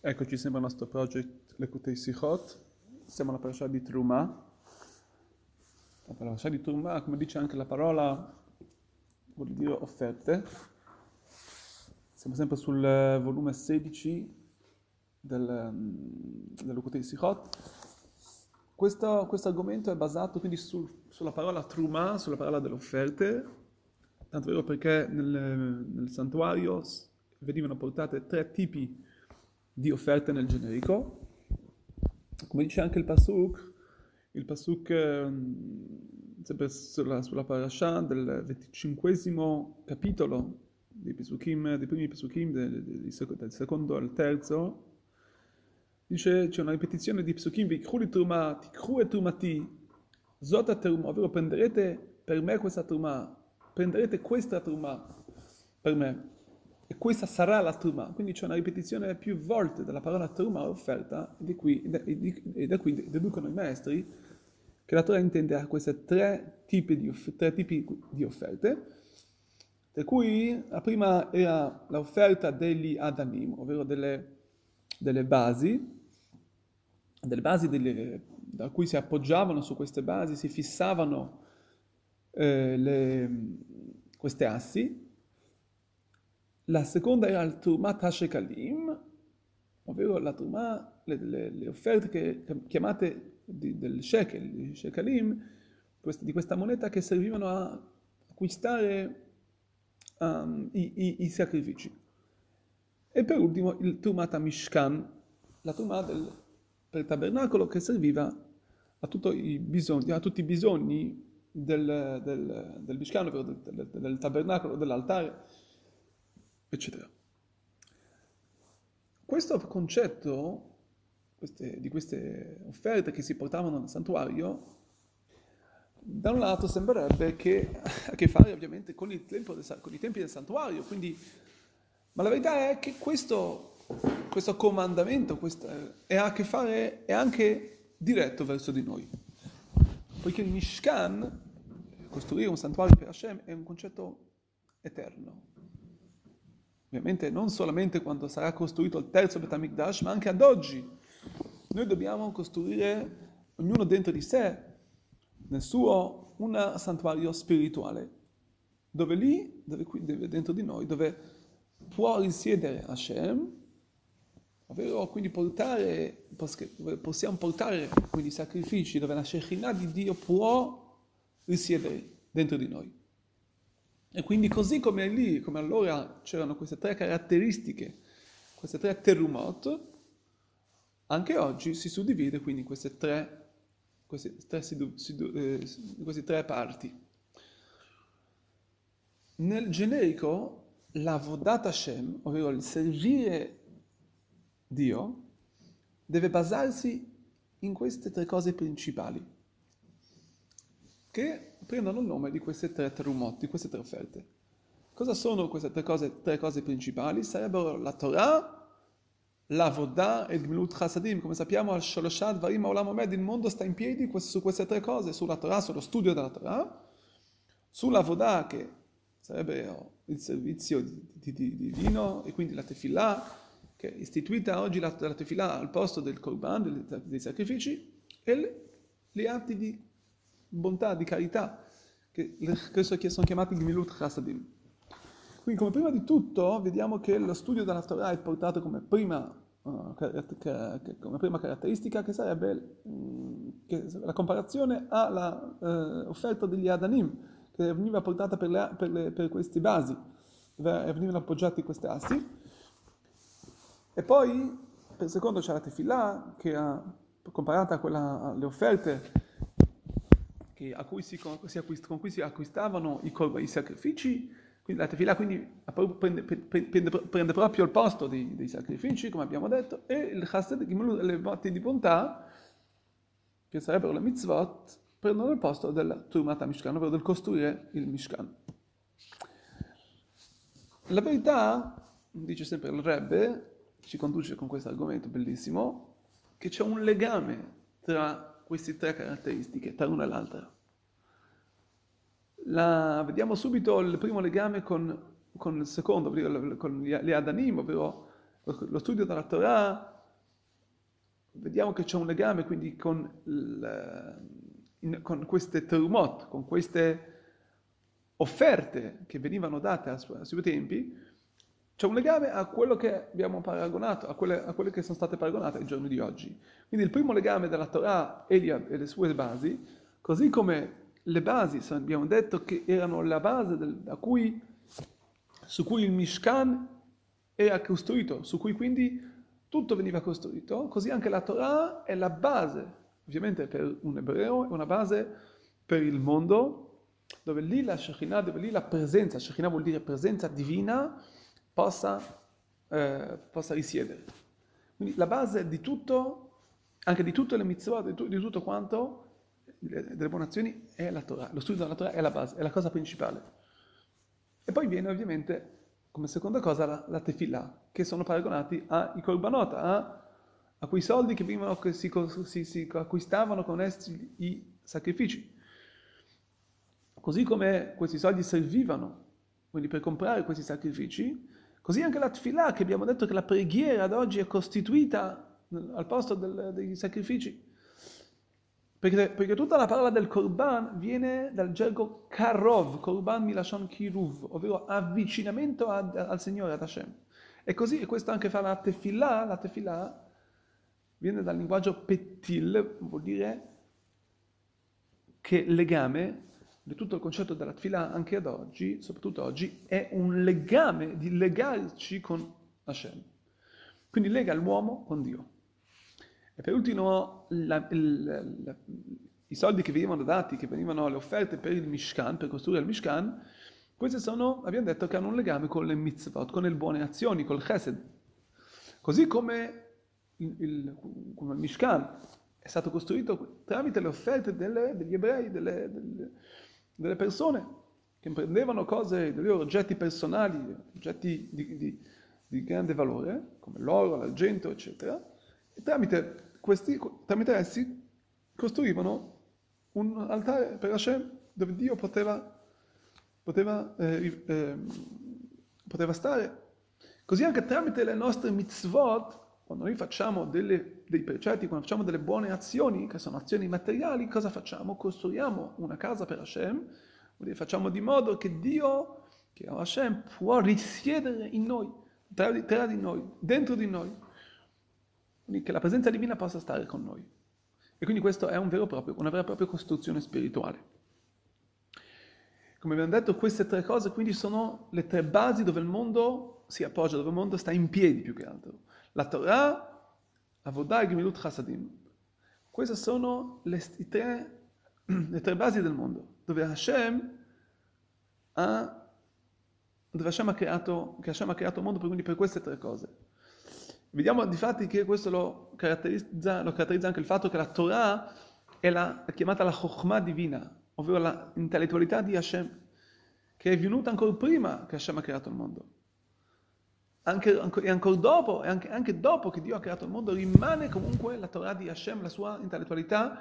Eccoci sempre al nostro project Lekutei Sichot, siamo alla parasha di Truma. La parasha di Truma, come dice anche la parola, vuol dire offerte. Siamo sempre sul volume 16 del, del Sichot. Questo, questo, argomento è basato quindi sul, sulla parola Truma, sulla parola delle offerte, tanto vero perché nel, nel santuario venivano portate tre tipi di offerte nel generico. Come dice anche il Pasuk, il Pasuk sempre sulla, sulla parasha del venticinquesimo capitolo dei, Pesukim, dei primi Pesukim, del, del secondo al terzo, dice c'è una ripetizione di Pesukim, Vikhu li truma, tikhu e trumati, zota teruma, ovvero prenderete per me questa truma, prenderete questa truma per me. E questa sarà la truma, quindi c'è una ripetizione più volte della parola truma offerta, e, qui, e da qui deducono i maestri che la Torah intende a questi tre tipi di, tre tipi di offerte, per cui la prima era l'offerta degli Adanim, ovvero delle, delle basi, delle basi delle, da cui si appoggiavano su queste basi, si fissavano eh, le, queste assi, la seconda era il Trumat HaShekalim, ovvero la Truma, le, le, le, offerte che, chiamate di, del Shekel, di Shekalim, di questa moneta che servivano a acquistare um, i, i, i, sacrifici. E per ultimo il Trumat HaMishkan, la Truma del, per il tabernacolo che serviva a, bisogni, a tutti i bisogni del, del, del Mishkan, ovvero del, del tabernacolo, dell'altare, eccetera. Questo concetto queste, di queste offerte che si portavano nel santuario, da un lato sembrerebbe che ha a che fare ovviamente con, del, con i tempi del santuario, quindi, ma la verità è che questo, questo comandamento è, a che fare, è anche diretto verso di noi, poiché il Mishkan, costruire un santuario per Hashem, è un concetto eterno, ovviamente non solamente quando sarà costruito il terzo Betamikdash, ma anche ad oggi. Noi dobbiamo costruire ognuno dentro di sé, nel suo, un santuario spirituale, dove lì, dove, dove dentro di noi, dove può risiedere Hashem, ovvero quindi portare, possiamo portare quindi sacrifici dove la Shekhinah di Dio può risiedere dentro di noi. E quindi così come lì, come allora c'erano queste tre caratteristiche, queste tre terumot, anche oggi si suddivide quindi in queste tre, queste tre, eh, queste tre parti. Nel generico, la vodata Hashem, ovvero il servire Dio, deve basarsi in queste tre cose principali, che prendono il nome di queste tre terumot, di queste tre offerte. Cosa sono queste tre cose, tre cose principali? Sarebbero la Torah, la Vodah e il Gmilut Chasadim. Come sappiamo, al Sholoshat Varim Olam Omed, il mondo sta in piedi su queste tre cose, sulla Torah, sullo studio della Torah, sulla Vodah, che sarebbe il servizio divino, e quindi la Tefillah, che è istituita oggi la, la Tefillah al posto del Korban, dei, sacrifici, e gli atti di bontà, di carità, che, sono chiamati Gmilut Chasadim. Quindi come prima di tutto vediamo che lo studio della Torah è portato come prima, uh, come prima caratteristica che sarebbe um, che la comparazione all'offerta uh, degli Adanim, che veniva portata per, le, per, le, per questi vasi, venivano appoggiati questi assi. E poi, per secondo, c'è la tefillah, che ha, comparata a quella, alle offerte cui si, con cui si acquistavano i, i sacrifici, quindi la tefillah quindi prende, prende, prende, proprio il posto dei, dei, sacrifici, come abbiamo detto, e il chasted, le volte di bontà, che sarebbero le mitzvot, prendono il posto del Turmat Mishkan, ovvero del costruire il Mishkan. La verità, dice sempre il Rebbe, ci conduce con questo argomento bellissimo, che c'è un legame tra queste tre caratteristiche, tra una e l'altra. La, vediamo subito il primo legame con, con il secondo, con gli Adanim, ovvero lo studio della Torah, vediamo che c'è un legame quindi con, il, con queste terumot, con queste offerte che venivano date ai suoi tempi, c'è un legame a quello che abbiamo paragonato, a quelle, a quelle, che sono state paragonate ai giorni di oggi. Quindi il primo legame della Torah e, gli, e le sue basi, così come le basi, abbiamo detto che erano la base del, cui, su cui il Mishkan era costruito, su cui quindi tutto veniva costruito, così anche la Torah è la base, ovviamente per un ebreo, è una base per il mondo, dove lì la Shekhinah, dove lì la presenza, Shekhinah vuol dire presenza divina, possa, eh, possa risiedere. Quindi la base di tutto, anche di tutte le mitzvot, di, tu, di tutto quanto, delle buone azioni, è la Torah. Lo studio della Torah è la base, è la cosa principale. E poi viene ovviamente come seconda cosa la, la tefillah, che sono paragonati ai korbanot, a, a, quei soldi che, che si, si, si acquistavano con essi i sacrifici. Così come questi soldi servivano, quindi per comprare questi sacrifici, Così anche la tfilà, che abbiamo detto che la preghiera ad oggi è costituita al posto del, dei sacrifici. Perché, perché, tutta la parola del korban viene dal gergo karov, korban milashon kiruv, ovvero avvicinamento ad, al Signore, ad Hashem. E così, e questo anche fa la tefillah, la tefillah viene dal linguaggio petil, vuol dire che legame di tutto il concetto della tfila anche ad oggi, soprattutto oggi, è un legame di legarci con Hashem. Quindi lega l'uomo con Dio. E per ultimo, la, il, la, i soldi che venivano dati, che venivano le offerte per il Mishkan, per costruire il Mishkan, questi sono, abbiamo detto, che hanno un legame con le mitzvot, con le buone azioni, col chesed. Così come il, il, come il Mishkan è stato costruito tramite le offerte delle, degli ebrei, delle, delle delle persone che prendevano cose, dei loro oggetti personali, oggetti di, di, di grande valore, come l'oro, l'argento, eccetera, e tramite, questi, tramite essi costruivano un altare per Hashem dove Dio poteva, poteva, eh, eh, poteva stare. Così anche tramite le nostre mitzvot, quando noi facciamo delle, dei precetti, quando facciamo delle buone azioni, che sono azioni materiali, cosa facciamo? Costruiamo una casa per Hashem, facciamo di modo che Dio, che Hashem, può risiedere in noi, tra di, tra di noi, dentro di noi, quindi che la presenza divina possa stare con noi. E quindi questo è un proprio, una vera e propria costruzione spirituale. Come abbiamo detto, queste tre cose quindi sono le tre basi dove il mondo si appoggia, dove il mondo sta in piedi più che altro la Torah, Avodah e Gemilut Chasadim. Queste sono le, tre, le tre basi del mondo, dove Hashem ha, dove Hashem ha, creato, che Hashem ha creato il mondo quindi per queste tre cose. Vediamo di fatti che questo lo caratterizza, lo caratterizza anche il fatto che la Torah è, la, è chiamata la Chokhmah divina, ovvero l'intellettualità di Hashem, che è venuta ancora prima che Hashem ha creato il mondo anche, e ancora dopo, e anche, anche, dopo che Dio ha creato il mondo, rimane comunque la Torah di Hashem, la sua intellettualità,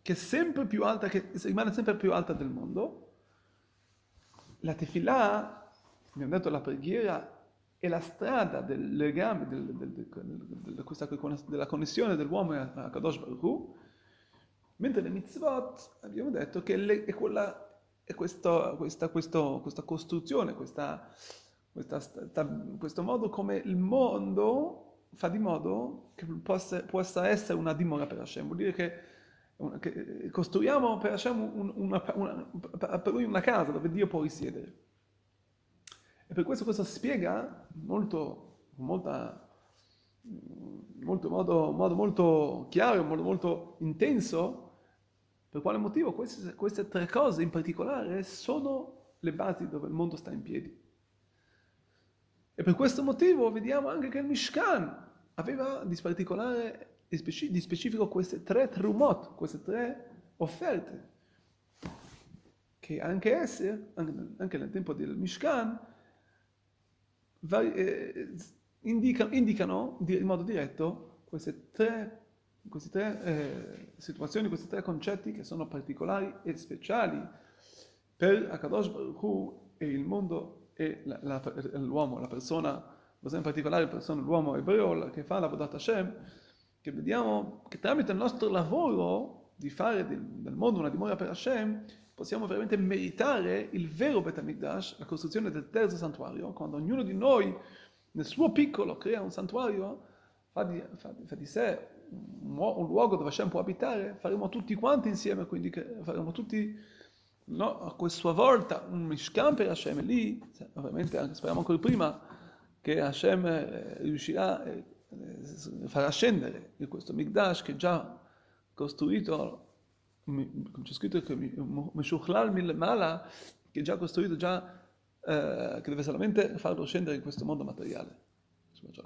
che sempre più alta, che rimane sempre più alta del mondo. La tefillah, abbiamo detto la preghiera, è la strada del legame, del, del, del, questa, della connessione dell'uomo a Kadosh Baruch Hu, mentre le mitzvot abbiamo detto che è, quella, è questo, questa, questo, questa costruzione, questa questa, sta, questo modo come il mondo fa di modo che possa, possa essere una dimora per Hashem. Vuol dire che, che costruiamo per Hashem un, una, una, per lui una casa dove Dio può risiedere. E per questo questo spiega molto, molta, molto modo, modo molto chiaro, modo molto intenso, per quale motivo queste, queste tre cose in particolare sono le basi dove il mondo sta in piedi. E per questo motivo vediamo anche che il Mishkan aveva di particolare, di specifico queste tre trumot, queste tre offerte, che anche esse, anche nel tempo del Mishkan, eh, indicano, indicano in modo diretto queste tre, queste tre eh, situazioni, questi tre concetti che sono particolari e speciali per Akadosh Baruch Hu e il mondo e la, la, l'uomo, la persona in particolare persone, l'uomo ebreo che fa la Vodat Hashem, che vediamo che tramite il nostro lavoro di fare del, del mondo una dimora per Hashem, possiamo veramente meritare il vero Bet HaMikdash, la costruzione del terzo santuario, quando ognuno di noi nel suo piccolo crea un santuario, fa di, fa, fa di sé un, un, luogo dove Hashem può abitare, faremo tutti quanti insieme, quindi faremo tutti no, a sua volta un Mishkan per Hashem, lì ovviamente anche, speriamo ancora prima che Hashem eh, riuscirà, eh, farà scendere questo Mikdash che già costruito c'è scritto che Meshuchlal Milmala, che è già costruito, già, eh, che deve solamente farlo scendere in questo mondo materiale.